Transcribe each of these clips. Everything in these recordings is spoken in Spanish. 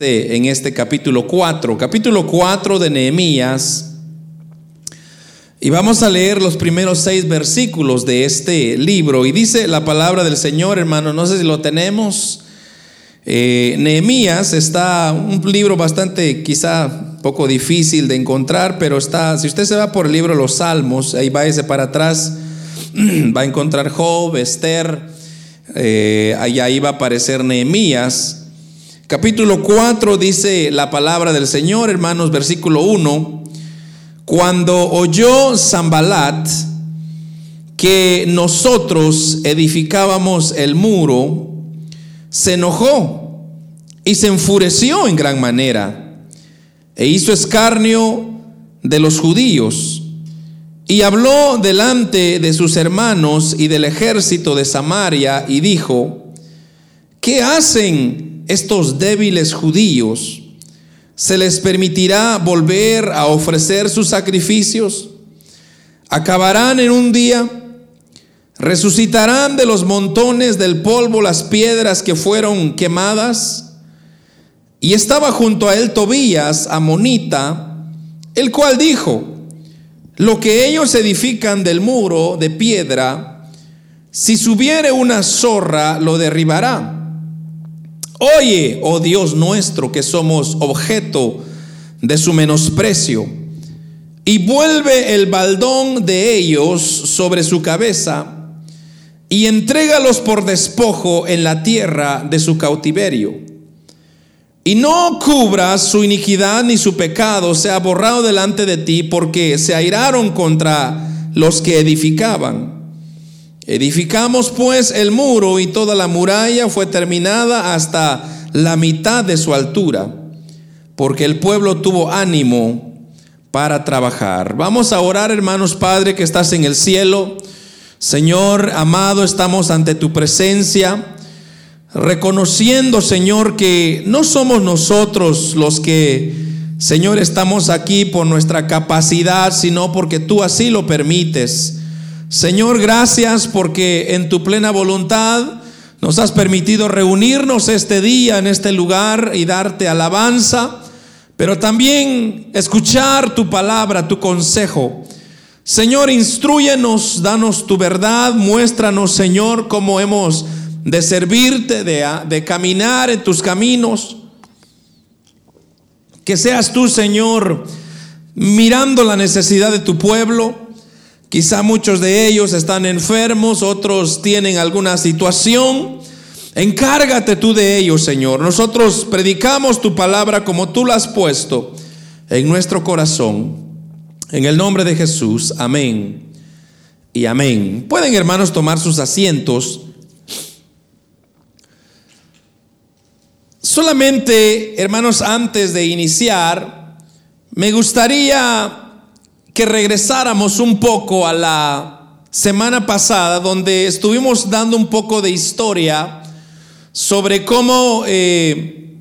en este capítulo 4, capítulo 4 de Nehemías. Y vamos a leer los primeros seis versículos de este libro. Y dice la palabra del Señor, hermano, no sé si lo tenemos. Eh, Nehemías está un libro bastante, quizá poco difícil de encontrar, pero está, si usted se va por el libro de los Salmos, ahí va ese para atrás, va a encontrar Job, Esther, eh, ahí va a aparecer Nehemías. Capítulo 4 dice la palabra del Señor, hermanos, versículo 1. Cuando oyó Zambalat que nosotros edificábamos el muro, se enojó y se enfureció en gran manera e hizo escarnio de los judíos y habló delante de sus hermanos y del ejército de Samaria y dijo, ¿qué hacen? Estos débiles judíos, ¿se les permitirá volver a ofrecer sus sacrificios? ¿Acabarán en un día? ¿Resucitarán de los montones del polvo las piedras que fueron quemadas? Y estaba junto a él Tobías, amonita, el cual dijo, lo que ellos edifican del muro de piedra, si subiere una zorra, lo derribará Oye, oh Dios nuestro, que somos objeto de su menosprecio, y vuelve el baldón de ellos sobre su cabeza, y entrégalos por despojo en la tierra de su cautiverio. Y no cubras su iniquidad ni su pecado sea borrado delante de ti, porque se airaron contra los que edificaban. Edificamos pues el muro y toda la muralla fue terminada hasta la mitad de su altura, porque el pueblo tuvo ánimo para trabajar. Vamos a orar, hermanos Padre, que estás en el cielo. Señor amado, estamos ante tu presencia, reconociendo, Señor, que no somos nosotros los que, Señor, estamos aquí por nuestra capacidad, sino porque tú así lo permites. Señor, gracias porque en tu plena voluntad nos has permitido reunirnos este día en este lugar y darte alabanza, pero también escuchar tu palabra, tu consejo. Señor, instruyenos, danos tu verdad, muéstranos, Señor, cómo hemos de servirte, de, de caminar en tus caminos. Que seas tú, Señor, mirando la necesidad de tu pueblo Quizá muchos de ellos están enfermos, otros tienen alguna situación. Encárgate tú de ellos, Señor. Nosotros predicamos tu palabra como tú la has puesto en nuestro corazón. En el nombre de Jesús, amén y amén. Pueden, hermanos, tomar sus asientos. Solamente, hermanos, antes de iniciar, me gustaría que regresáramos un poco a la semana pasada, donde estuvimos dando un poco de historia sobre cómo eh,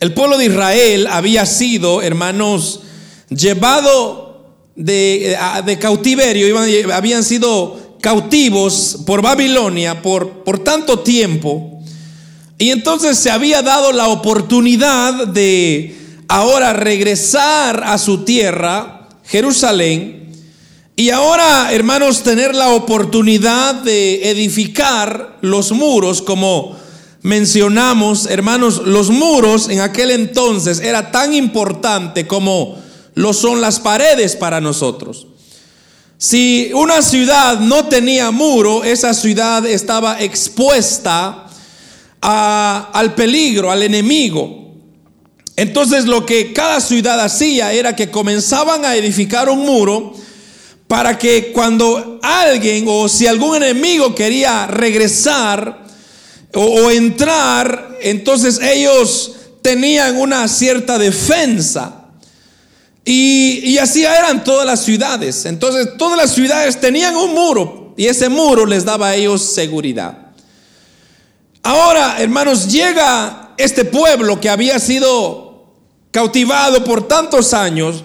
el pueblo de Israel había sido, hermanos, llevado de, cautiverio, habían sido cautivos por Babilonia por, por tanto tiempo. Y entonces se había dado la oportunidad de ahora regresar a su tierra Jerusalén. Y ahora, hermanos, tener la oportunidad de edificar los muros, como mencionamos, hermanos, los muros en aquel entonces era tan importante como lo son las paredes para nosotros. Si una ciudad no tenía muro, esa ciudad estaba expuesta al peligro, al enemigo. Entonces lo que cada ciudad hacía era que comenzaban a edificar un muro para que cuando alguien o si algún enemigo quería regresar o, entrar, entonces ellos tenían una cierta defensa. Y, y, así eran todas las ciudades. Entonces todas las ciudades tenían un muro y ese muro les daba a ellos seguridad. Ahora, hermanos, llega este pueblo que había sido cautivado por tantos años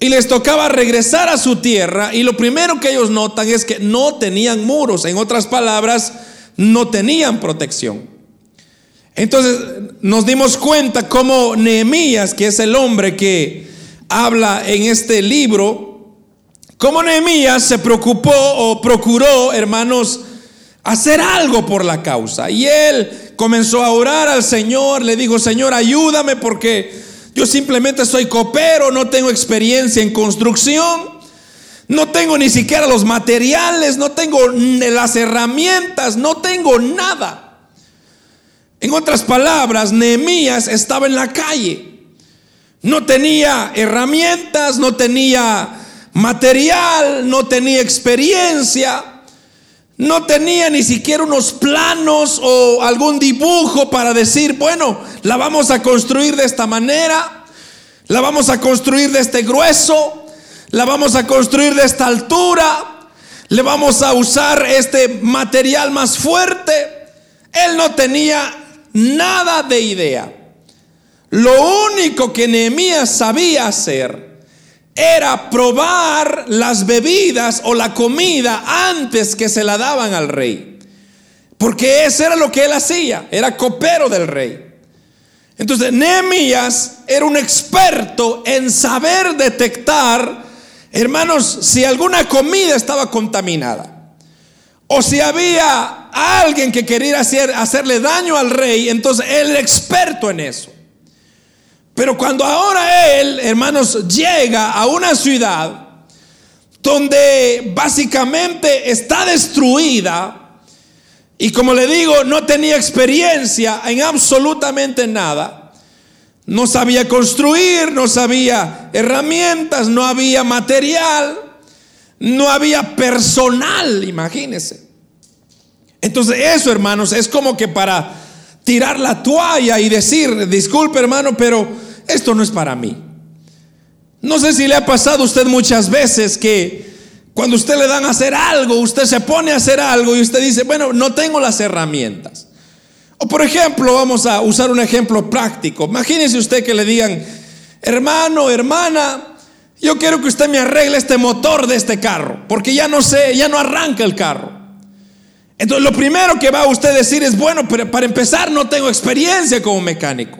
y les tocaba regresar a su tierra y lo primero que ellos notan es que no tenían muros, en otras palabras, no tenían protección. Entonces nos dimos cuenta cómo Nehemías, que es el hombre que habla en este libro, cómo Nehemías se preocupó o procuró, hermanos, hacer algo por la causa. Y él comenzó a orar al Señor, le dijo, Señor, ayúdame porque yo simplemente soy copero, no tengo experiencia en construcción. No tengo ni siquiera los materiales, no tengo las herramientas, no tengo nada. En otras palabras, Nehemías estaba en la calle. No tenía herramientas, no tenía material, no tenía experiencia, no tenía ni siquiera unos planos o algún dibujo para decir, bueno, la vamos a construir de esta manera, la vamos a construir de este grueso, la vamos a construir de esta altura, le vamos a usar este material más fuerte. Él no tenía nada de idea. Lo único que Nehemías sabía hacer era probar las bebidas o la comida antes que se la daban al rey. Porque eso era lo que él hacía, era copero del rey. Entonces, Nehemías era un experto en saber detectar Hermanos, si alguna comida estaba contaminada, o si había alguien que quería hacer, hacerle daño al rey, entonces él era experto en eso. Pero cuando ahora él, hermanos, llega a una ciudad donde básicamente está destruida, y como le digo, no tenía experiencia en absolutamente nada, no sabía construir, no sabía herramientas, no había material, no había personal, imagínense. Entonces eso, hermanos, es como que para tirar la toalla y decir, disculpe hermano, pero esto no es para mí. No sé si le ha pasado a usted muchas veces que cuando usted le dan a hacer algo, usted se pone a hacer algo y usted dice, bueno, no tengo las herramientas. O por ejemplo, vamos a usar un ejemplo práctico. Imagínese usted que le digan, hermano, hermana, yo quiero que usted me arregle este motor de este carro, porque ya no sé, ya no arranca el carro. Entonces lo primero que va a usted decir es, bueno, pero para empezar no tengo experiencia como mecánico.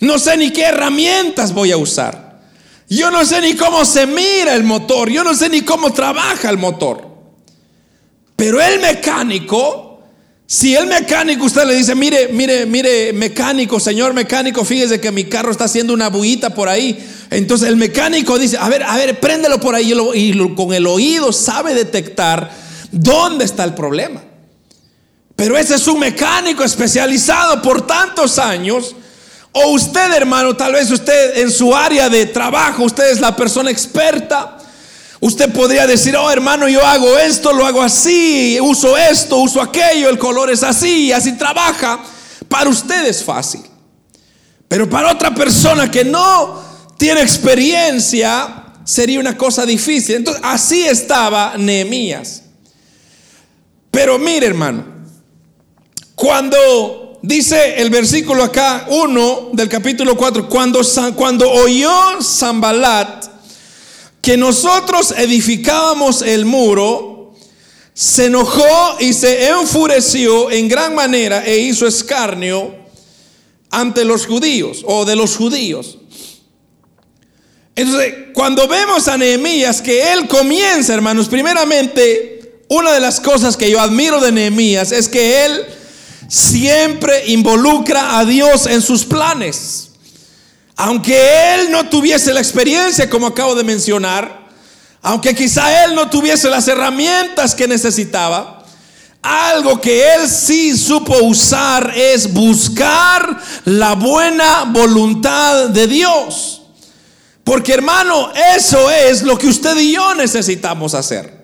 No sé ni qué herramientas voy a usar. Yo no sé ni cómo se mira el motor, yo no sé ni cómo trabaja el motor. Pero el mecánico si el mecánico usted le dice, mire, mire, mire, mecánico, señor mecánico, fíjese que mi carro está haciendo una bullita por ahí. Entonces el mecánico dice, a ver, a ver, préndelo por ahí y con el oído sabe detectar dónde está el problema. Pero ese es un mecánico especializado por tantos años. O usted, hermano, tal vez usted en su área de trabajo, usted es la persona experta. Usted podría decir, oh hermano, yo hago esto, lo hago así, uso esto, uso aquello, el color es así, así trabaja. Para usted es fácil. Pero para otra persona que no tiene experiencia, sería una cosa difícil. Entonces, así estaba Nehemías. Pero mire, hermano, cuando dice el versículo acá 1 del capítulo 4, cuando, cuando oyó Zambalat, que nosotros edificábamos el muro, se enojó y se enfureció en gran manera e hizo escarnio ante los judíos o de los judíos. Entonces, cuando vemos a Nehemías que él comienza, hermanos, primeramente, una de las cosas que yo admiro de Nehemías es que él siempre involucra a Dios en sus planes. Aunque él no tuviese la experiencia, como acabo de mencionar, aunque quizá él no tuviese las herramientas que necesitaba, algo que él sí supo usar es buscar la buena voluntad de Dios. Porque hermano, eso es lo que usted y yo necesitamos hacer.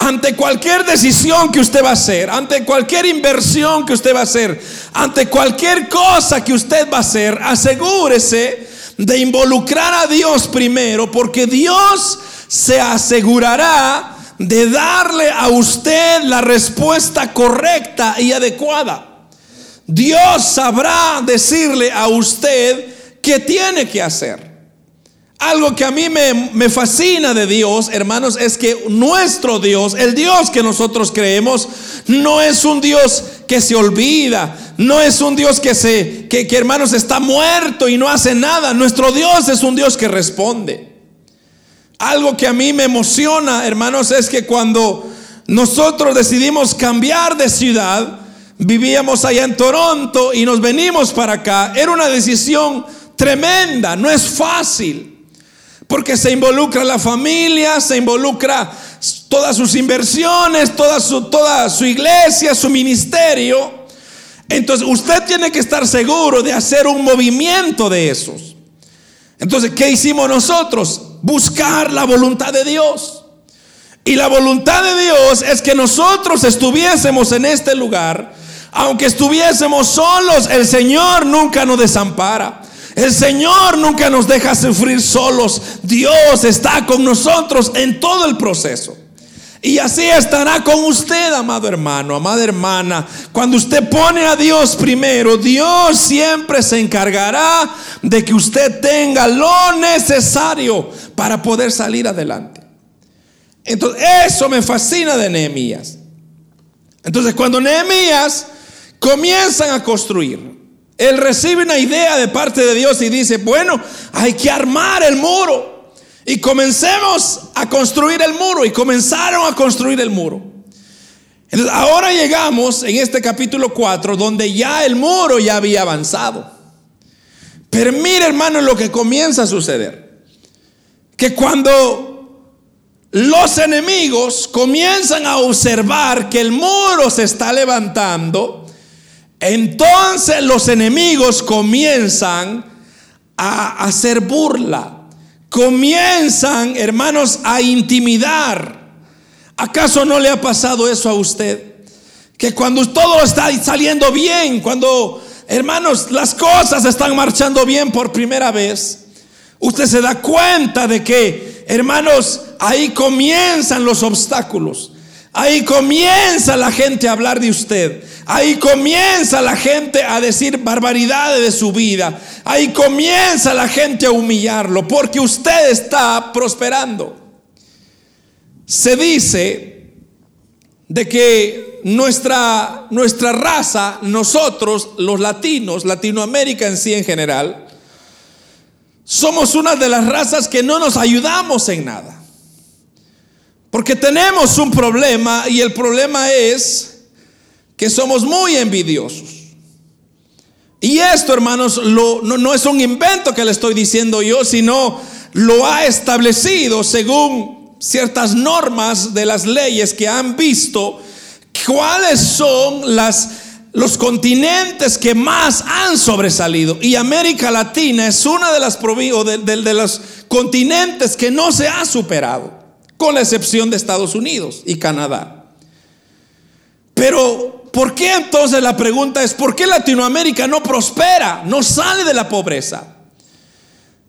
Ante cualquier decisión que usted va a hacer, ante cualquier inversión que usted va a hacer, ante cualquier cosa que usted va a hacer, asegúrese de involucrar a Dios primero, porque Dios se asegurará de darle a usted la respuesta correcta y adecuada. Dios sabrá decirle a usted qué tiene que hacer. Algo que a mí me, fascina de Dios, hermanos, es que nuestro Dios, el Dios que nosotros creemos, no es un Dios que se olvida, no es un Dios que se, que, que hermanos está muerto y no hace nada. Nuestro Dios es un Dios que responde. Algo que a mí me emociona, hermanos, es que cuando nosotros decidimos cambiar de ciudad, vivíamos allá en Toronto y nos venimos para acá, era una decisión tremenda, no es fácil porque se involucra la familia, se involucra todas sus inversiones, toda su, toda su iglesia, su ministerio. Entonces usted tiene que estar seguro de hacer un movimiento de esos. Entonces, ¿qué hicimos nosotros? Buscar la voluntad de Dios. Y la voluntad de Dios es que nosotros estuviésemos en este lugar, aunque estuviésemos solos, el Señor nunca nos desampara. El Señor nunca nos deja sufrir solos. Dios está con nosotros en todo el proceso. Y así estará con usted, amado hermano, amada hermana. Cuando usted pone a Dios primero, Dios siempre se encargará de que usted tenga lo necesario para poder salir adelante. Entonces, eso me fascina de Nehemías. Entonces, cuando Nehemías comienzan a construir, él recibe una idea de parte de Dios y dice, bueno, hay que armar el muro. Y comencemos a construir el muro. Y comenzaron a construir el muro. Ahora llegamos en este capítulo 4, donde ya el muro ya había avanzado. Pero mire, hermano, lo que comienza a suceder. Que cuando los enemigos comienzan a observar que el muro se está levantando, entonces los enemigos comienzan a hacer burla. Comienzan, hermanos, a intimidar. ¿Acaso no le ha pasado eso a usted? Que cuando todo está saliendo bien, cuando, hermanos, las cosas están marchando bien por primera vez, usted se da cuenta de que, hermanos, ahí comienzan los obstáculos. Ahí comienza la gente a hablar de usted. Ahí comienza la gente a decir barbaridades de su vida. Ahí comienza la gente a humillarlo porque usted está prosperando. Se dice de que nuestra, nuestra raza, nosotros los latinos, Latinoamérica en sí en general, somos una de las razas que no nos ayudamos en nada. Porque tenemos un problema y el problema es que somos muy envidiosos. Y esto, hermanos, no, no es un invento que le estoy diciendo yo, sino lo ha establecido según ciertas normas de las leyes que han visto cuáles son los continentes que más han sobresalido. Y América Latina es una de las de los continentes que no se ha superado con la excepción de Estados Unidos y Canadá. Pero, ¿por qué entonces la pregunta es, ¿por qué Latinoamérica no prospera, no sale de la pobreza?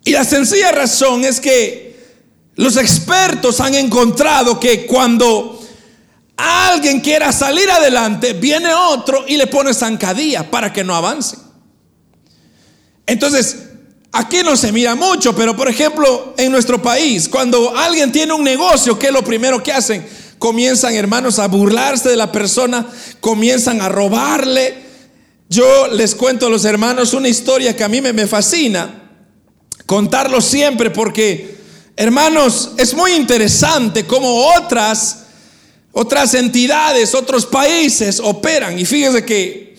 Y la sencilla razón es que los expertos han encontrado que cuando alguien quiera salir adelante, viene otro y le pone zancadilla para que no avance. Entonces, Aquí no se mira mucho, pero por ejemplo, en nuestro país, cuando alguien tiene un negocio, ¿qué es lo primero que hacen? Comienzan, hermanos, a burlarse de la persona, comienzan a robarle. Yo les cuento a los hermanos una historia que a mí me, me fascina contarlo siempre porque, hermanos, es muy interesante cómo otras otras entidades, otros países operan. Y fíjense que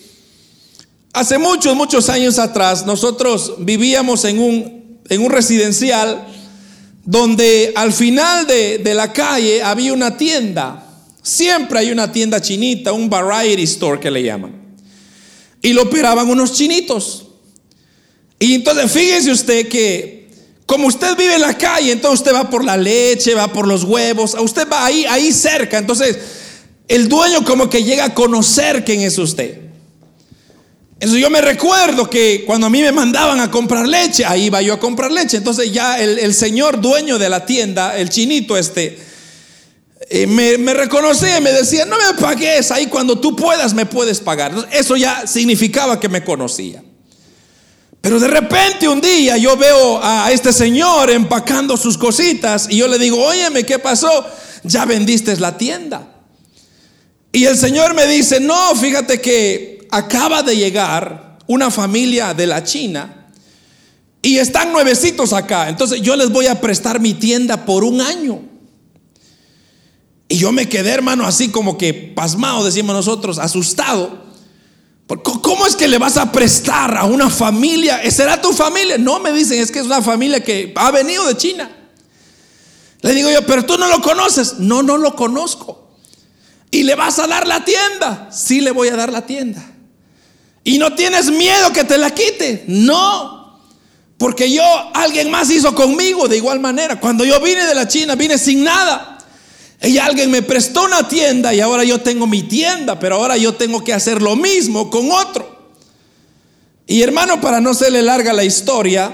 Hace muchos, muchos años atrás, nosotros vivíamos en un, en un residencial donde al final de, de, la calle había una tienda. Siempre hay una tienda chinita, un variety store que le llaman. Y lo operaban unos chinitos. Y entonces fíjese usted que como usted vive en la calle, entonces usted va por la leche, va por los huevos, usted va ahí, ahí cerca. Entonces el dueño como que llega a conocer quién es usted. Entonces yo me recuerdo que cuando a mí me mandaban a comprar leche, ahí iba yo a comprar leche. Entonces ya el, señor dueño de la tienda, el chinito este, eh, me, me, reconocía y me decía, no me pagues, ahí cuando tú puedas me puedes pagar. eso ya significaba que me conocía. Pero de repente un día yo veo a este señor empacando sus cositas y yo le digo, óyeme, ¿qué pasó? Ya vendiste la tienda. Y el señor me dice, no, fíjate que acaba de llegar una familia de la China y están nuevecitos acá. Entonces yo les voy a prestar mi tienda por un año. Y yo me quedé, hermano, así como que pasmado, decimos nosotros, asustado. ¿Cómo es que le vas a prestar a una familia? ¿Será tu familia? No, me dicen, es que es una familia que ha venido de China. Le digo yo, pero tú no lo conoces. No, no lo conozco. ¿Y le vas a dar la tienda? Sí, le voy a dar la tienda. ¿Y no tienes miedo que te la quite? No. Porque yo, alguien más hizo conmigo de igual manera. Cuando yo vine de la China, vine sin nada. Y alguien me prestó una tienda y ahora yo tengo mi tienda, pero ahora yo tengo que hacer lo mismo con otro. Y hermano, para no serle larga la historia,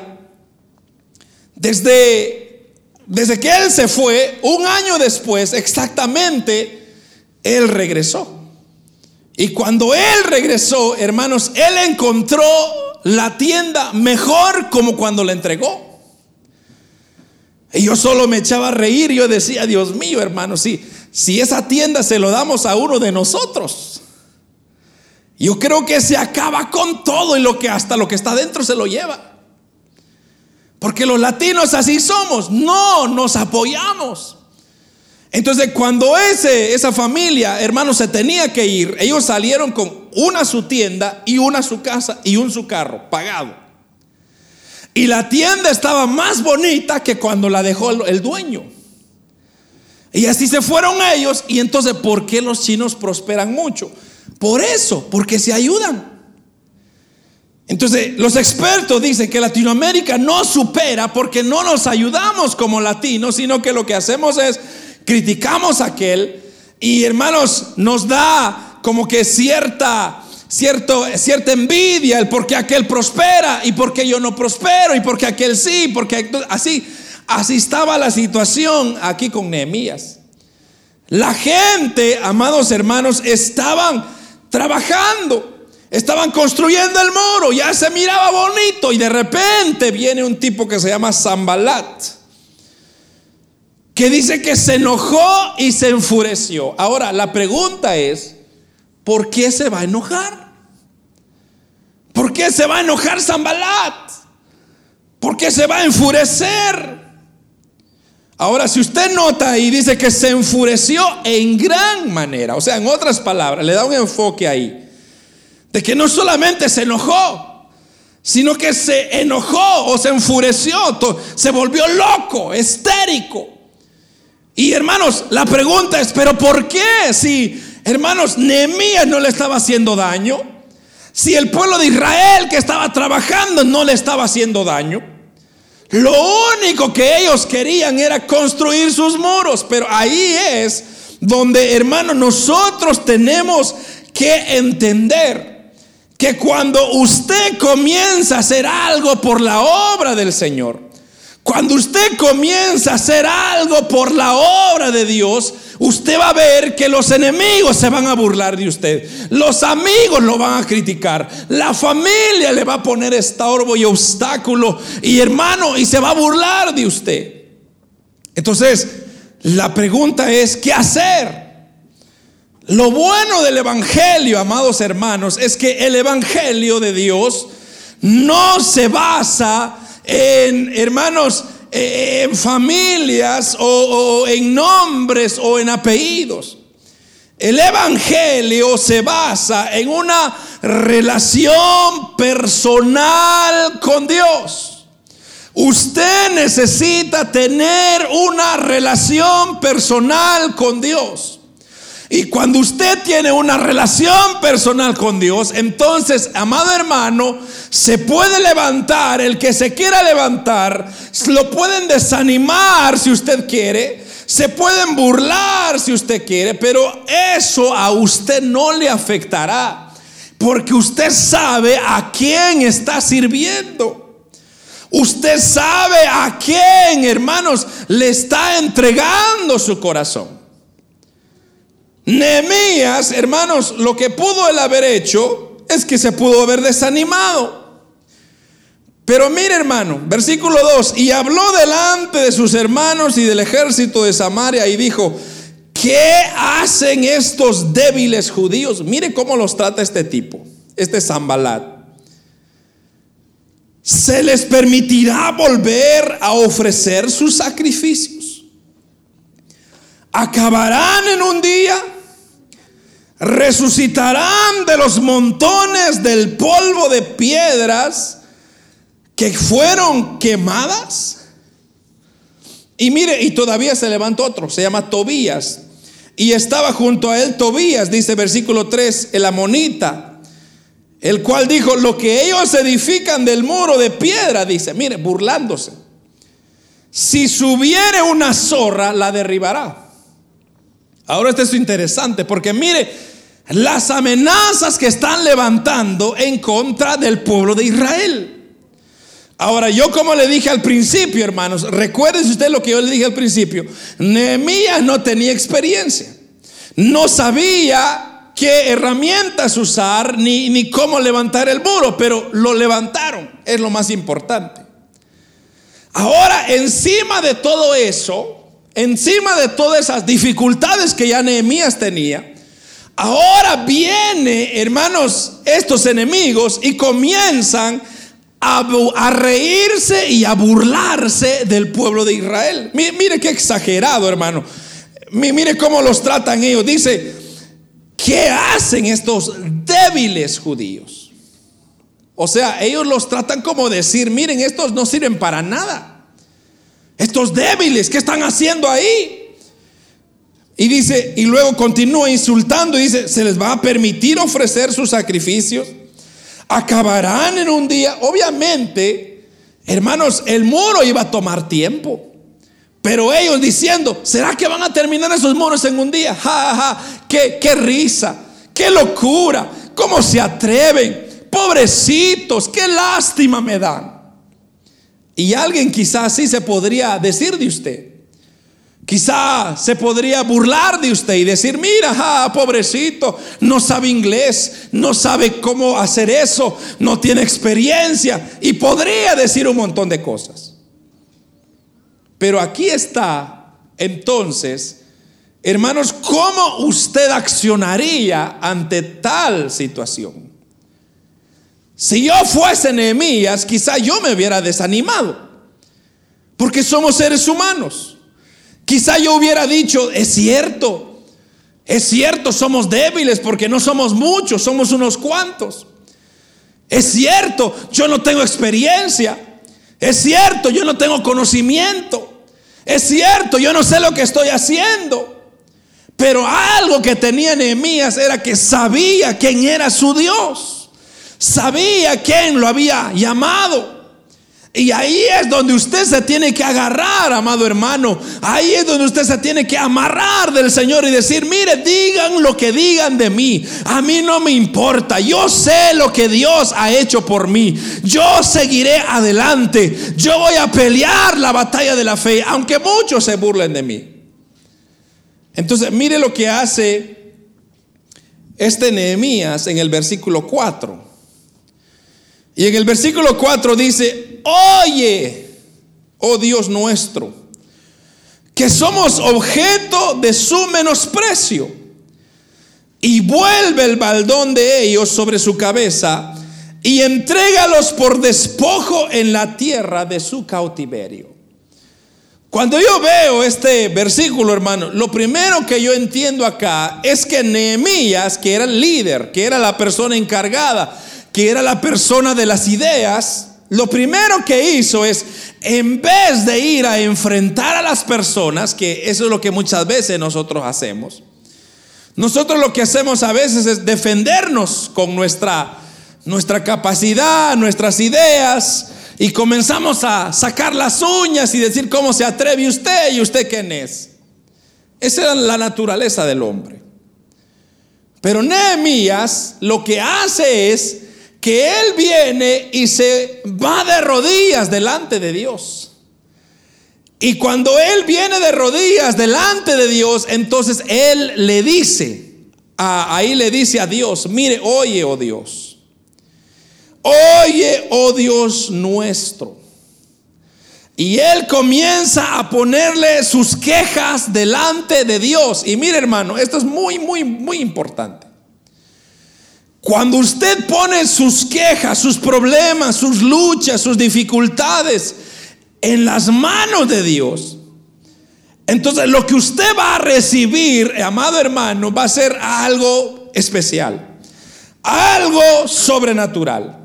desde, desde que él se fue, un año después exactamente, él regresó. Y cuando él regresó, hermanos, él encontró la tienda mejor como cuando la entregó. Y yo solo me echaba a reír. Yo decía, Dios mío, hermano, si, si esa tienda se lo damos a uno de nosotros, yo creo que se acaba con todo y lo que hasta lo que está dentro se lo lleva. Porque los latinos así somos, no nos apoyamos. Entonces, cuando ese, esa familia, hermano, se tenía que ir, ellos salieron con una su tienda y una su casa y un su carro pagado. Y la tienda estaba más bonita que cuando la dejó el, dueño. Y así se fueron ellos. Y entonces, ¿por qué los chinos prosperan mucho? Por eso, porque se ayudan. Entonces, los expertos dicen que Latinoamérica no supera porque no nos ayudamos como latinos, sino que lo que hacemos es criticamos a aquel y hermanos, nos da como que cierta cierto, cierta envidia, el por qué aquel prospera y por qué yo no prospero y por qué aquel sí, porque así, así estaba la situación aquí con Nehemías. La gente, amados hermanos, estaban trabajando, estaban construyendo el muro, ya se miraba bonito y de repente viene un tipo que se llama Zambalat, que dice que se enojó y se enfureció. Ahora, la pregunta es, ¿por qué se va a enojar? ¿Por qué se va a enojar Zambalat? ¿Por qué se va a enfurecer? Ahora, si usted nota y dice que se enfureció en gran manera, o sea, en otras palabras, le da un enfoque ahí, de que no solamente se enojó, sino que se enojó o se enfureció, se volvió loco, estérico. Y hermanos, la pregunta es, ¿pero por qué? Si Hermanos, Nehemías no le estaba haciendo daño. Si el pueblo de Israel que estaba trabajando no le estaba haciendo daño. Lo único que ellos querían era construir sus muros. Pero ahí es donde, hermanos, nosotros tenemos que entender que cuando usted comienza a hacer algo por la obra del Señor, cuando usted comienza a hacer algo por la obra de Dios, usted va a ver que los enemigos se van a burlar de usted. Los amigos lo van a criticar. La familia le va a poner estorbo y obstáculo. Y hermano, y se va a burlar de usted. Entonces, la pregunta es, ¿qué hacer? Lo bueno del Evangelio, amados hermanos, es que el Evangelio de Dios no se basa en, hermanos, eh, en familias o, en nombres o en apellidos. El Evangelio se basa en una relación personal con Dios. Usted necesita tener una relación personal con Dios. Y cuando usted tiene una relación personal con Dios, entonces, amado hermano, se puede levantar, el que se quiera levantar, lo pueden desanimar si usted quiere, se pueden burlar si usted quiere, pero eso a usted no le afectará, porque usted sabe a quién está sirviendo. Usted sabe a quién, hermanos, le está entregando su corazón. Nehemías, hermanos, lo que pudo él haber hecho es que se pudo haber desanimado. Pero mire hermano, versículo 2, y habló delante de sus hermanos y del ejército de Samaria y dijo, ¿qué hacen estos débiles judíos? Mire cómo los trata este tipo, este Zambalat. ¿Se les permitirá volver a ofrecer sus sacrificios? ¿Acabarán en un día? ¿Resucitarán de los montones del polvo de piedras que fueron quemadas? Y mire, y todavía se levantó otro, se llama Tobías. Y estaba junto a él Tobías, dice versículo 3, el amonita el cual dijo, lo que ellos edifican del muro de piedra, dice, mire, burlándose. Si subiere una zorra, la derribará. Ahora esto es interesante, porque mire, las amenazas que están levantando en contra del pueblo de Israel. Ahora, yo como le dije al principio, hermanos, recuerden usted lo que yo le dije al principio, Nehemías no tenía experiencia, no sabía qué herramientas usar ni, ni cómo levantar el muro, pero lo levantaron, es lo más importante. Ahora, encima de todo eso, encima de todas esas dificultades que ya Nehemías tenía, ahora viene, hermanos, estos enemigos y comienzan a, reírse y a burlarse del pueblo de Israel. Mire, mire qué exagerado, hermano. Mire cómo los tratan ellos. Dice, ¿Qué hacen estos débiles judíos? O sea, ellos los tratan como decir, miren, estos no sirven para nada. Estos débiles, ¿qué están haciendo ahí? Y dice, y luego continúa insultando y dice, ¿se les va a permitir ofrecer sus sacrificios? Acabarán en un día. Obviamente, hermanos, el muro iba a tomar tiempo. Pero ellos diciendo, ¿será que van a terminar esos muros en un día? Ja, ja, qué, qué risa, qué locura, cómo se atreven. Pobrecitos, qué lástima me dan. Y alguien quizás sí se podría decir de usted. Quizá se podría burlar de usted y decir, mira, pobrecito, no sabe inglés, no sabe cómo hacer eso, no tiene experiencia y podría decir un montón de cosas. Pero aquí está, entonces, hermanos, ¿cómo usted accionaría ante tal situación? Si yo fuese Nehemías, quizá yo me hubiera desanimado, porque somos seres humanos. Quizá yo hubiera dicho, es cierto, es cierto, somos débiles porque no somos muchos, somos unos cuantos. Es cierto, yo no tengo experiencia. Es cierto, yo no tengo conocimiento. Es cierto, yo no sé lo que estoy haciendo. Pero algo que tenía Nehemías era que sabía quién era su Dios. Sabía quién lo había llamado. Y ahí es donde usted se tiene que agarrar, amado hermano. Ahí es donde usted se tiene que amarrar del Señor y decir, mire, digan lo que digan de mí. A mí no me importa. Yo sé lo que Dios ha hecho por mí. Yo seguiré adelante. Yo voy a pelear la batalla de la fe, aunque muchos se burlen de mí. Entonces, mire lo que hace este Nehemías en el versículo 4. Y en el versículo 4 dice, oye, oh Dios nuestro, que somos objeto de su menosprecio. Y vuelve el baldón de ellos sobre su cabeza y entrégalos por despojo en la tierra de su cautiverio. Cuando yo veo este versículo, hermano, lo primero que yo entiendo acá es que Nehemías, que era el líder, que era la persona encargada que era la persona de las ideas, lo primero que hizo es, en vez de ir a enfrentar a las personas, que eso es lo que muchas veces nosotros hacemos, nosotros lo que hacemos a veces es defendernos con nuestra, nuestra capacidad, nuestras ideas, y comenzamos a sacar las uñas y decir cómo se atreve usted y usted quién es. Esa es la naturaleza del hombre. Pero Nehemías lo que hace es que él viene y se va de rodillas delante de Dios. Y cuando él viene de rodillas delante de Dios, entonces él le dice, ahí le dice a Dios, mire, oye, oh Dios, oye, oh Dios nuestro. Y él comienza a ponerle sus quejas delante de Dios. Y mire hermano, esto es muy, muy, muy importante. Cuando usted pone sus quejas, sus problemas, sus luchas, sus dificultades en las manos de Dios, entonces lo que usted va a recibir, amado hermano, va a ser algo especial, algo sobrenatural.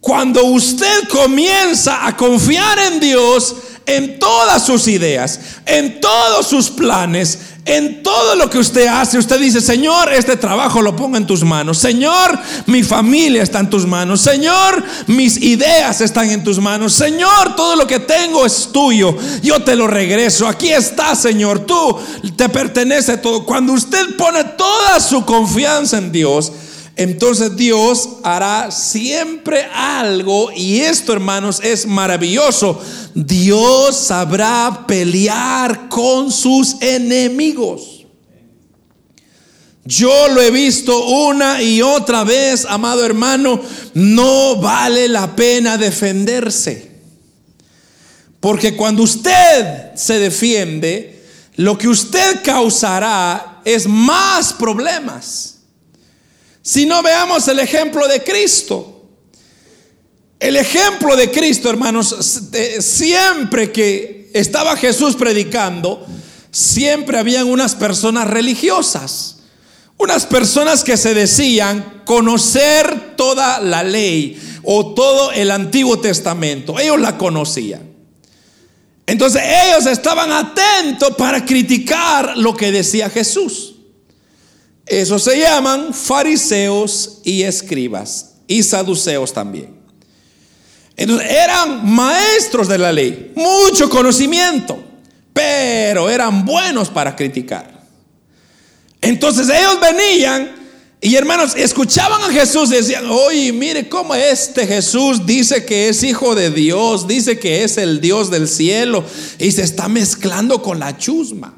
Cuando usted comienza a confiar en Dios en todas sus ideas, en todos sus planes, en todo lo que usted hace, usted dice, Señor, este trabajo lo pongo en tus manos. Señor, mi familia está en tus manos. Señor, mis ideas están en tus manos. Señor, todo lo que tengo es tuyo. Yo te lo regreso. Aquí está, Señor. Tú te pertenece todo. Cuando usted pone toda su confianza en Dios, entonces Dios hará siempre algo y esto hermanos es maravilloso. Dios sabrá pelear con sus enemigos. Yo lo he visto una y otra vez, amado hermano, no vale la pena defenderse. Porque cuando usted se defiende, lo que usted causará es más problemas. Si no veamos el ejemplo de Cristo. El ejemplo de Cristo, hermanos, siempre que estaba Jesús predicando, siempre habían unas personas religiosas. Unas personas que se decían conocer toda la ley o todo el Antiguo Testamento. Ellos la conocían. Entonces ellos estaban atentos para criticar lo que decía Jesús. Eso se llaman fariseos y escribas y saduceos también. Entonces eran maestros de la ley, mucho conocimiento, pero eran buenos para criticar. Entonces ellos venían y hermanos, escuchaban a Jesús y decían, oye, mire cómo este Jesús dice que es hijo de Dios, dice que es el Dios del cielo y se está mezclando con la chusma.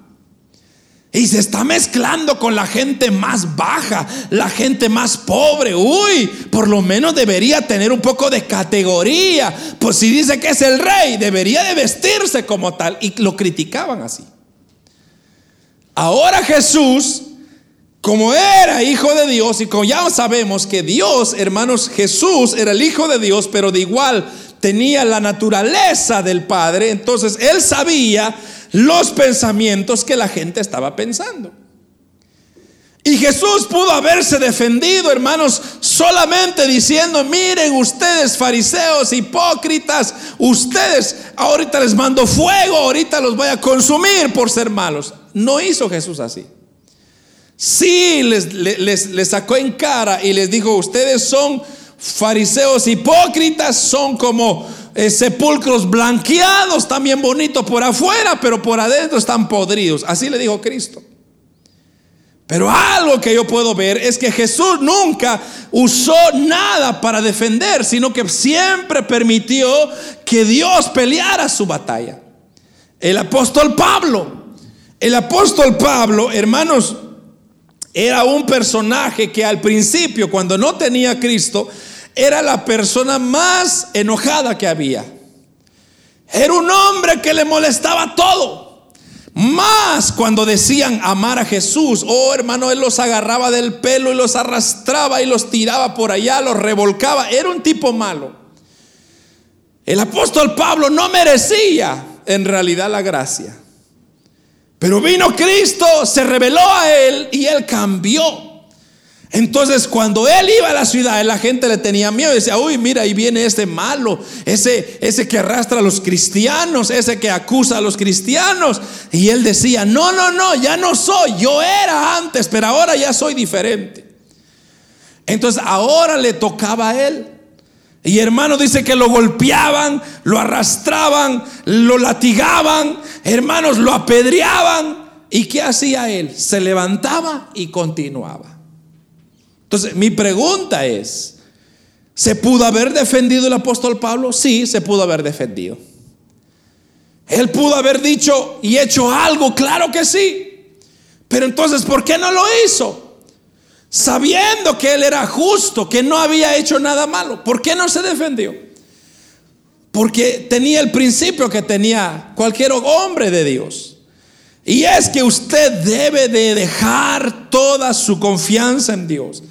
Y se está mezclando con la gente más baja, la gente más pobre. Uy, por lo menos debería tener un poco de categoría. Pues si dice que es el rey, debería de vestirse como tal. Y lo criticaban así. Ahora Jesús, como era hijo de Dios, y como ya sabemos que Dios, hermanos, Jesús era el hijo de Dios, pero de igual tenía la naturaleza del Padre, entonces él sabía los pensamientos que la gente estaba pensando. Y Jesús pudo haberse defendido, hermanos, solamente diciendo, miren ustedes fariseos, hipócritas, ustedes ahorita les mando fuego, ahorita los voy a consumir por ser malos. No hizo Jesús así. Sí les, les, les sacó en cara y les dijo, ustedes son fariseos hipócritas, son como eh, sepulcros blanqueados, también bonitos por afuera, pero por adentro están podridos. Así le dijo Cristo. Pero algo que yo puedo ver es que Jesús nunca usó nada para defender, sino que siempre permitió que Dios peleara su batalla. El apóstol Pablo, el apóstol Pablo, hermanos, era un personaje que al principio, cuando no tenía Cristo, era la persona más enojada que había. Era un hombre que le molestaba todo. Más cuando decían amar a Jesús. Oh hermano, él los agarraba del pelo y los arrastraba y los tiraba por allá, los revolcaba. Era un tipo malo. El apóstol Pablo no merecía en realidad la gracia. Pero vino Cristo, se reveló a él y él cambió. Entonces cuando él iba a la ciudad, la gente le tenía miedo. Decía, uy, mira, ahí viene ese malo, ese, ese que arrastra a los cristianos, ese que acusa a los cristianos. Y él decía, no, no, no, ya no soy, yo era antes, pero ahora ya soy diferente. Entonces ahora le tocaba a él. Y hermano dice que lo golpeaban, lo arrastraban, lo latigaban, hermanos lo apedreaban. ¿Y qué hacía él? Se levantaba y continuaba. Entonces, mi pregunta es, ¿se pudo haber defendido el apóstol Pablo? Sí, se pudo haber defendido. Él pudo haber dicho y hecho algo, claro que sí. Pero entonces, ¿por qué no lo hizo? sabiendo que él era justo, que no había hecho nada malo. ¿Por qué no se defendió? Porque tenía el principio que tenía cualquier hombre de Dios. Y es que usted debe de dejar toda su confianza en Dios.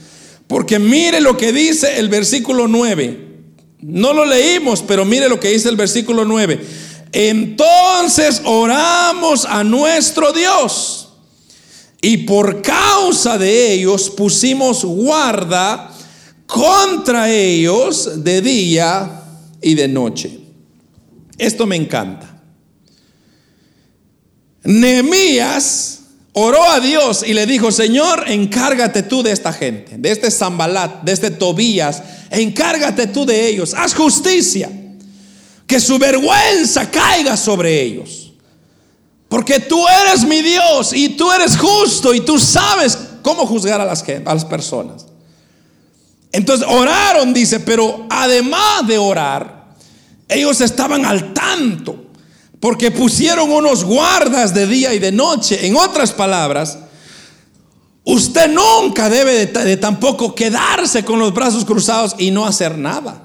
Porque mire lo que dice el versículo 9. No lo leímos, pero mire lo que dice el versículo 9. Entonces oramos a nuestro Dios y por causa de ellos pusimos guarda contra ellos de día y de noche. Esto me encanta. Nehemías oró a Dios y le dijo, Señor, encárgate tú de esta gente, de este Zambalat, de este Tobías, encárgate tú de ellos, haz justicia, que su vergüenza caiga sobre ellos. Porque tú eres mi Dios y tú eres justo y tú sabes cómo juzgar a las, personas. Entonces oraron, dice, pero además de orar, ellos estaban al tanto, porque pusieron unos guardas de día y de noche. En otras palabras, usted nunca debe de tampoco quedarse con los brazos cruzados y no hacer nada,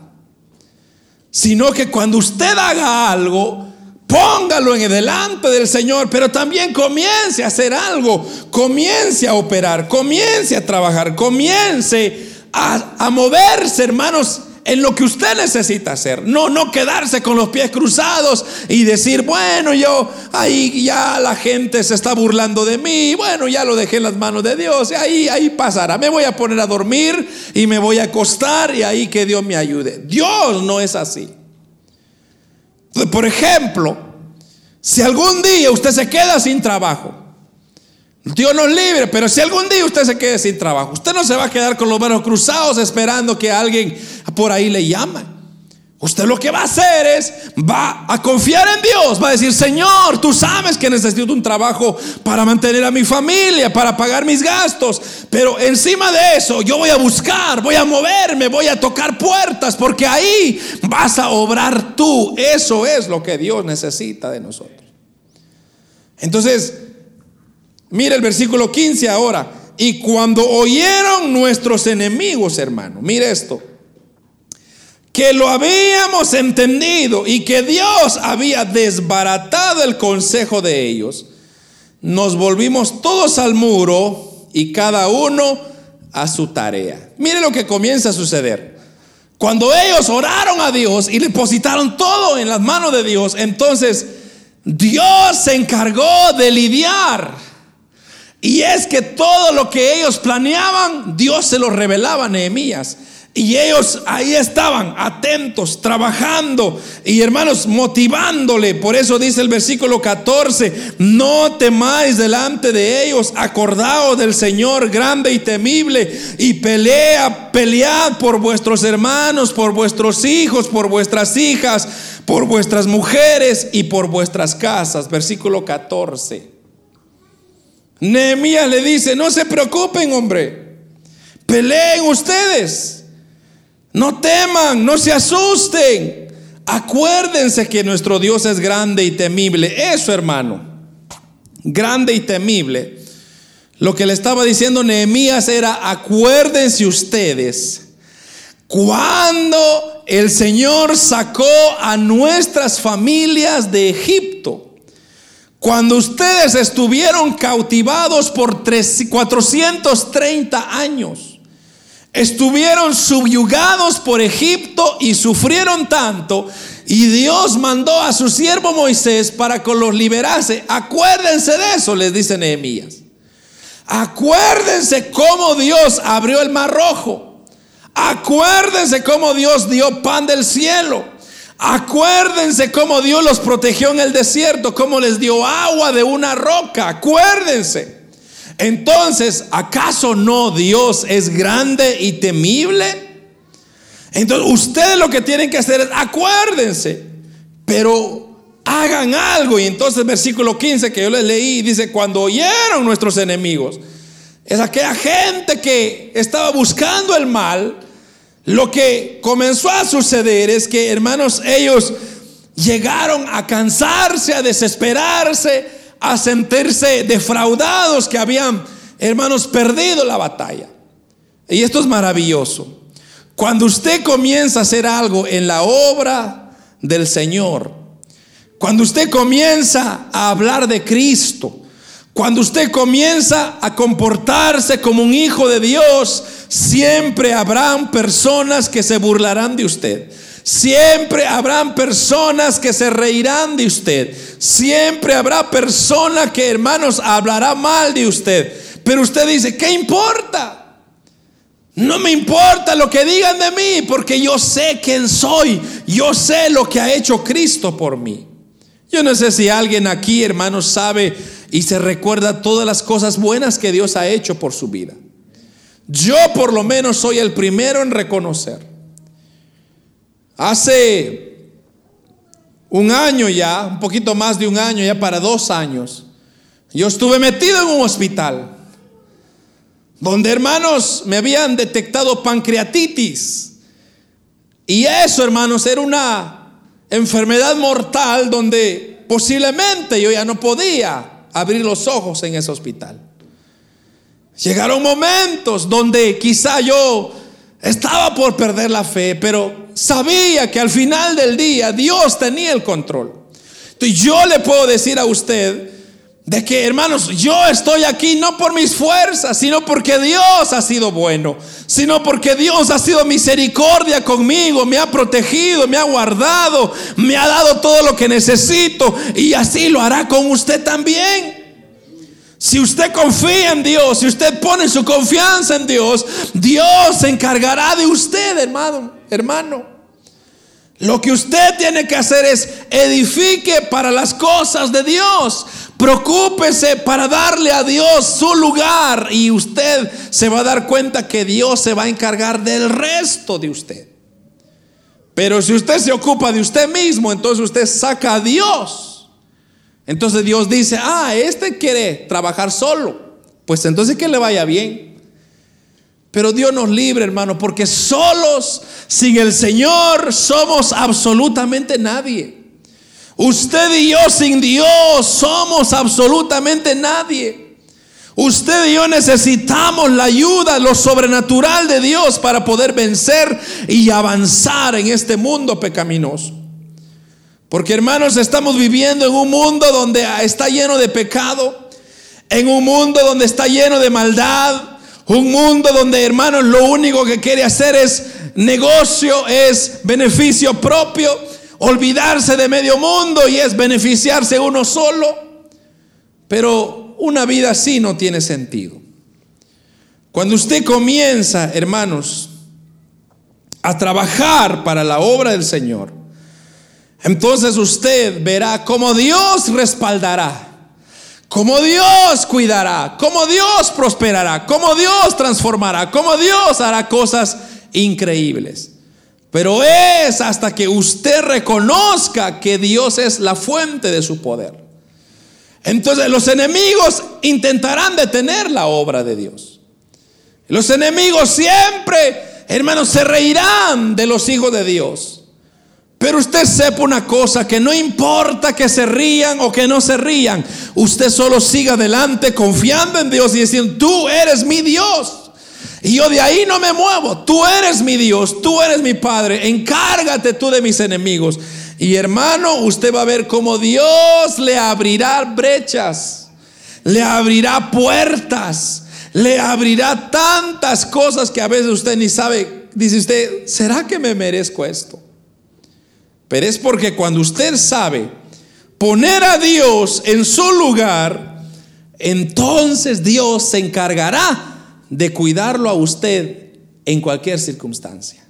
sino que cuando usted haga algo, Póngalo en el delante del Señor, pero también comience a hacer algo, comience a operar, comience a trabajar, comience a, moverse, hermanos, en lo que usted necesita hacer. No, no quedarse con los pies cruzados y decir, bueno, yo ahí ya la gente se está burlando de mí, bueno, ya lo dejé en las manos de Dios, y ahí, ahí pasará. Me voy a poner a dormir y me voy a acostar y ahí que Dios me ayude. Dios no es así. Por ejemplo, si algún día usted se queda sin trabajo, Dios nos libre, pero si algún día usted se quede sin trabajo, usted no se va a quedar con los manos cruzados esperando que alguien por ahí le llame. Usted lo que va a hacer es, va a confiar en Dios, va a decir, Señor, tú sabes que necesito un trabajo para mantener a mi familia, para pagar mis gastos, pero encima de eso yo voy a buscar, voy a moverme, voy a tocar puertas, porque ahí vas a obrar tú. Eso es lo que Dios necesita de nosotros. Entonces, mire el versículo 15 ahora, y cuando oyeron nuestros enemigos, hermano, mire esto que lo habíamos entendido y que Dios había desbaratado el consejo de ellos, nos volvimos todos al muro y cada uno a su tarea. Mire lo que comienza a suceder. Cuando ellos oraron a Dios y depositaron todo en las manos de Dios, entonces Dios se encargó de lidiar. Y es que todo lo que ellos planeaban, Dios se lo revelaba a Nehemías. Y ellos ahí estaban, atentos, trabajando y hermanos, motivándole. Por eso dice el versículo 14, no temáis delante de ellos, acordaos del Señor grande y temible y pelea, pelead por vuestros hermanos, por vuestros hijos, por vuestras hijas, por vuestras mujeres y por vuestras casas. Versículo 14. Nehemías le dice, no se preocupen, hombre, peleen ustedes. No teman, no se asusten. Acuérdense que nuestro Dios es grande y temible. Eso, hermano, grande y temible. Lo que le estaba diciendo Nehemías era, acuérdense ustedes, cuando el Señor sacó a nuestras familias de Egipto, cuando ustedes estuvieron cautivados por 430 años estuvieron subyugados por Egipto y sufrieron tanto. Y Dios mandó a su siervo Moisés para que los liberase. Acuérdense de eso, les dice Nehemías. Acuérdense cómo Dios abrió el mar rojo. Acuérdense cómo Dios dio pan del cielo. Acuérdense cómo Dios los protegió en el desierto, cómo les dio agua de una roca. Acuérdense. Entonces, ¿acaso no Dios es grande y temible? Entonces, ustedes lo que tienen que hacer es acuérdense, pero hagan algo. Y entonces, versículo 15 que yo les leí, dice, cuando oyeron nuestros enemigos, es aquella gente que estaba buscando el mal, lo que comenzó a suceder es que, hermanos, ellos llegaron a cansarse, a desesperarse, a sentirse defraudados que habían, hermanos, perdido la batalla. Y esto es maravilloso. Cuando usted comienza a hacer algo en la obra del Señor, cuando usted comienza a hablar de Cristo, cuando usted comienza a comportarse como un hijo de Dios, siempre habrán personas que se burlarán de usted. Siempre habrán personas que se reirán de usted. Siempre habrá personas que, hermanos, hablará mal de usted. Pero usted dice, ¿qué importa? No me importa lo que digan de mí, porque yo sé quién soy. Yo sé lo que ha hecho Cristo por mí. Yo no sé si alguien aquí, hermanos, sabe y se recuerda todas las cosas buenas que Dios ha hecho por su vida. Yo por lo menos soy el primero en reconocer. Hace un año ya, un poquito más de un año, ya para dos años, yo estuve metido en un hospital donde hermanos me habían detectado pancreatitis. Y eso, hermanos, era una enfermedad mortal donde posiblemente yo ya no podía abrir los ojos en ese hospital. Llegaron momentos donde quizá yo estaba por perder la fe, pero sabía que al final del día Dios tenía el control. Entonces yo le puedo decir a usted de que, hermanos, yo estoy aquí no por mis fuerzas, sino porque Dios ha sido bueno, sino porque Dios ha sido misericordia conmigo, me ha protegido, me ha guardado, me ha dado todo lo que necesito y así lo hará con usted también. Si usted confía en Dios, si usted pone su confianza en Dios, Dios se encargará de usted, hermano, hermano. Lo que usted tiene que hacer es edifique para las cosas de Dios. Preocúpese para darle a Dios su lugar y usted se va a dar cuenta que Dios se va a encargar del resto de usted. Pero si usted se ocupa de usted mismo, entonces usted saca a Dios. Entonces Dios dice, ah, este quiere trabajar solo. Pues entonces que le vaya bien. Pero Dios nos libre, hermano, porque solos, sin el Señor, somos absolutamente nadie. Usted y yo sin Dios somos absolutamente nadie. Usted y yo necesitamos la ayuda, lo sobrenatural de Dios para poder vencer y avanzar en este mundo pecaminoso. Porque hermanos, estamos viviendo en un mundo donde está lleno de pecado, en un mundo donde está lleno de maldad, un mundo donde, hermanos, lo único que quiere hacer es negocio, es beneficio propio, olvidarse de medio mundo y es beneficiarse uno solo. Pero una vida así no tiene sentido. Cuando usted comienza, hermanos, a trabajar para la obra del Señor, entonces usted verá cómo Dios respaldará Cómo Dios cuidará, cómo Dios prosperará, cómo Dios transformará, cómo Dios hará cosas increíbles. Pero es hasta que usted reconozca que Dios es la fuente de su poder. Entonces los enemigos intentarán detener la obra de Dios. Los enemigos siempre, hermanos, se reirán de los hijos de Dios. Pero usted sepa una cosa, que no importa que se rían o que no se rían, usted solo siga adelante confiando en Dios y diciendo, tú eres mi Dios. Y yo de ahí no me muevo, tú eres mi Dios, tú eres mi Padre, encárgate tú de mis enemigos. Y hermano, usted va a ver cómo Dios le abrirá brechas, le abrirá puertas, le abrirá tantas cosas que a veces usted ni sabe. Dice usted, ¿será que me merezco esto? Pero es porque cuando usted sabe poner a Dios en su lugar, entonces Dios se encargará de cuidarlo a usted en cualquier circunstancia.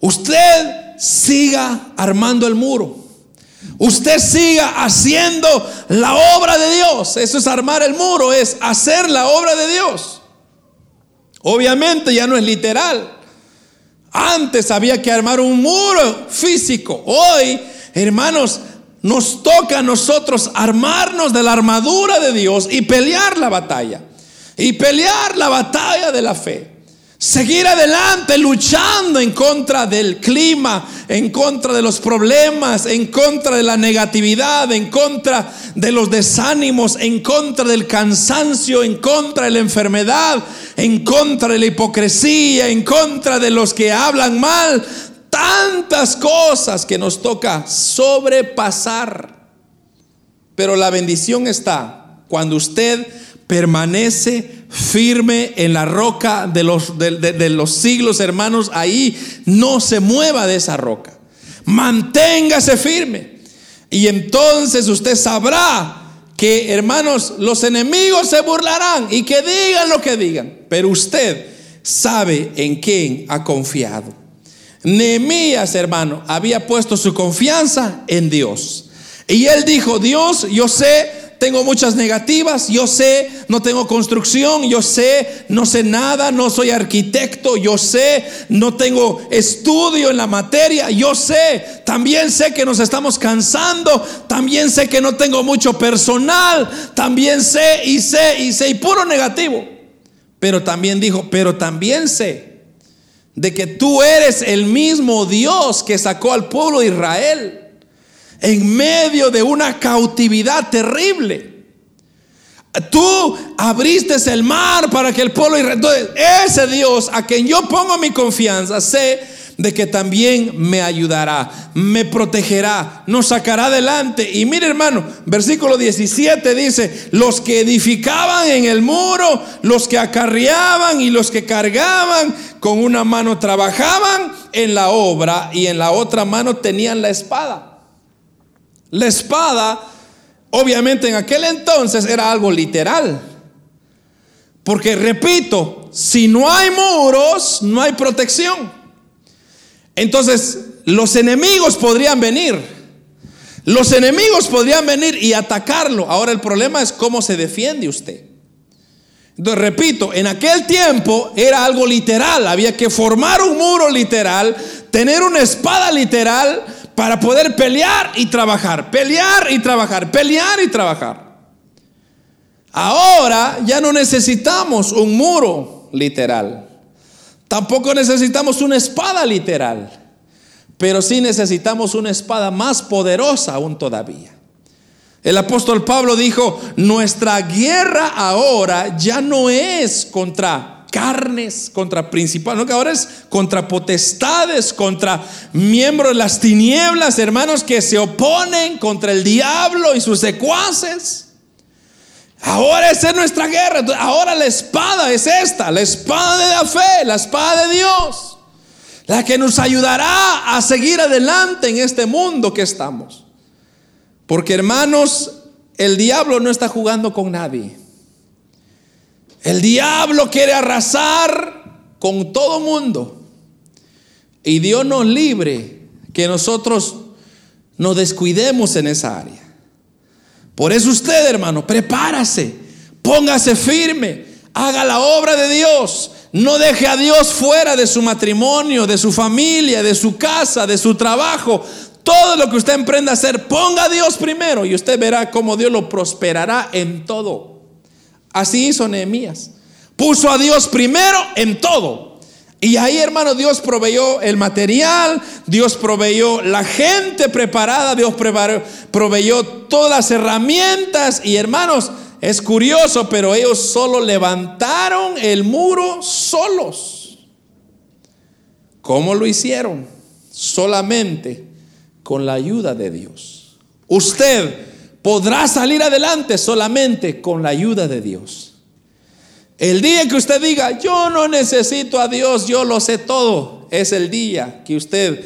Usted siga armando el muro. Usted siga haciendo la obra de Dios. Eso es armar el muro, es hacer la obra de Dios. Obviamente ya no es literal. Antes había que armar un muro físico. Hoy, hermanos, nos toca a nosotros armarnos de la armadura de Dios y pelear la batalla. Y pelear la batalla de la fe. Seguir adelante luchando en contra del clima, en contra de los problemas, en contra de la negatividad, en contra de los desánimos, en contra del cansancio, en contra de la enfermedad, en contra de la hipocresía, en contra de los que hablan mal. Tantas cosas que nos toca sobrepasar. Pero la bendición está cuando usted permanece firme en la roca de los, de, los siglos, hermanos, ahí no se mueva de esa roca. Manténgase firme. Y entonces usted sabrá que, hermanos, los enemigos se burlarán y que digan lo que digan. Pero usted sabe en quién ha confiado. Nehemías, hermano, había puesto su confianza en Dios. Y él dijo, Dios, yo sé tengo muchas negativas, yo sé, no tengo construcción, yo sé, no sé nada, no soy arquitecto, yo sé, no tengo estudio en la materia, yo sé, también sé que nos estamos cansando, también sé que no tengo mucho personal, también sé y sé y sé, y puro negativo. Pero también dijo, pero también sé de que tú eres el mismo Dios que sacó al pueblo de Israel en medio de una cautividad terrible. Tú abriste el mar para que el pueblo Entonces, ese Dios a quien yo pongo mi confianza, sé de que también me ayudará, me protegerá, nos sacará adelante. Y mire hermano, versículo 17 dice, los que edificaban en el muro, los que acarreaban y los que cargaban, con una mano trabajaban en la obra y en la otra mano tenían la espada. La espada, obviamente en aquel entonces era algo literal. Porque, repito, si no hay muros, no hay protección. Entonces, los enemigos podrían venir. Los enemigos podrían venir y atacarlo. Ahora el problema es cómo se defiende usted. Entonces, repito, en aquel tiempo era algo literal. Había que formar un muro literal, tener una espada literal para poder pelear y trabajar, pelear y trabajar, pelear y trabajar. Ahora ya no necesitamos un muro literal. Tampoco necesitamos una espada literal. Pero sí necesitamos una espada más poderosa aún todavía. El apóstol Pablo dijo, nuestra guerra ahora ya no es contra carnes, contra principales, no que ahora es contra potestades, contra miembros de las tinieblas, hermanos que se oponen contra el diablo y sus secuaces. Ahora esa es nuestra guerra. Ahora la espada es esta, la espada de la fe, la espada de Dios, la que nos ayudará a seguir adelante en este mundo que estamos. Porque hermanos, el diablo no está jugando con nadie. El diablo quiere arrasar con todo mundo. Y Dios nos libre que nosotros nos descuidemos en esa área. Por eso usted, hermano, prepárase, póngase firme, haga la obra de Dios. No deje a Dios fuera de su matrimonio, de su familia, de su casa, de su trabajo. Todo lo que usted emprenda a hacer, ponga a Dios primero y usted verá cómo Dios lo prosperará en todo. Así hizo Nehemías. Puso a Dios primero en todo. Y ahí, hermano, Dios proveyó el material, Dios proveyó la gente preparada, Dios proveyó todas las herramientas. Y hermanos, es curioso, pero ellos solo levantaron el muro solos. ¿Cómo lo hicieron? Solamente con la ayuda de Dios. Usted podrá salir adelante solamente con la ayuda de Dios. El día que usted diga, yo no necesito a Dios, yo lo sé todo, es el día que usted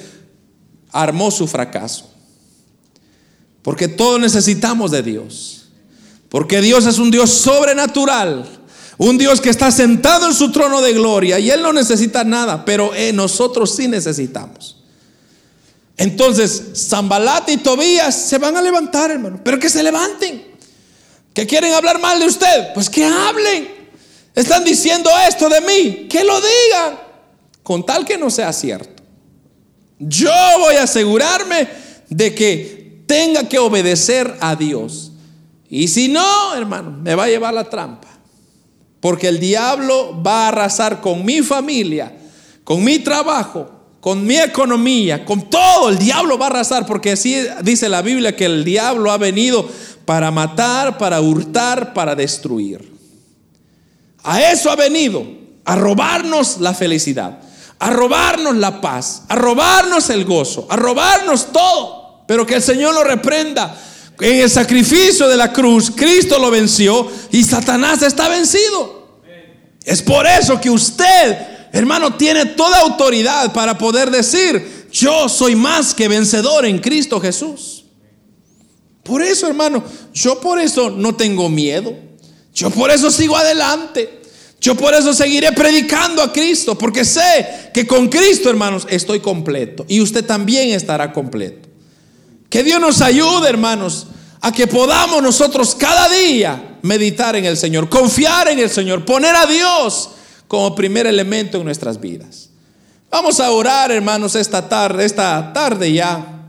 armó su fracaso. Porque todos necesitamos de Dios. Porque Dios es un Dios sobrenatural. Un Dios que está sentado en su trono de gloria y Él no necesita nada, pero eh, nosotros sí necesitamos. Entonces, Zambalat y Tobías se van a levantar, hermano. Pero que se levanten. Que quieren hablar mal de usted. Pues que hablen. Están diciendo esto de mí. Que lo digan. Con tal que no sea cierto. Yo voy a asegurarme de que tenga que obedecer a Dios. Y si no, hermano, me va a llevar la trampa. porque el diablo va a arrasar con mi familia, con mi trabajo, con mi economía, con todo. El diablo va a arrasar, porque así dice la Biblia que el diablo ha venido para matar, para hurtar, para destruir. A eso ha venido, a robarnos la felicidad, a robarnos la paz, a robarnos el gozo, a robarnos todo. Pero que el Señor lo reprenda. En el sacrificio de la cruz, Cristo lo venció y Satanás está vencido. Es por eso que usted, hermano, tiene toda autoridad para poder decir, yo soy más que vencedor en Cristo Jesús. Por eso, hermano, yo por eso no tengo miedo. Yo por eso sigo adelante. Yo por eso seguiré predicando a Cristo, porque sé que con Cristo, hermanos, estoy completo. Y usted también estará completo. Que Dios nos ayude, hermanos, a que podamos nosotros cada día meditar en el Señor, confiar en el Señor, poner a Dios como primer elemento en nuestras vidas. Vamos a orar, hermanos, esta tarde, esta tarde ya.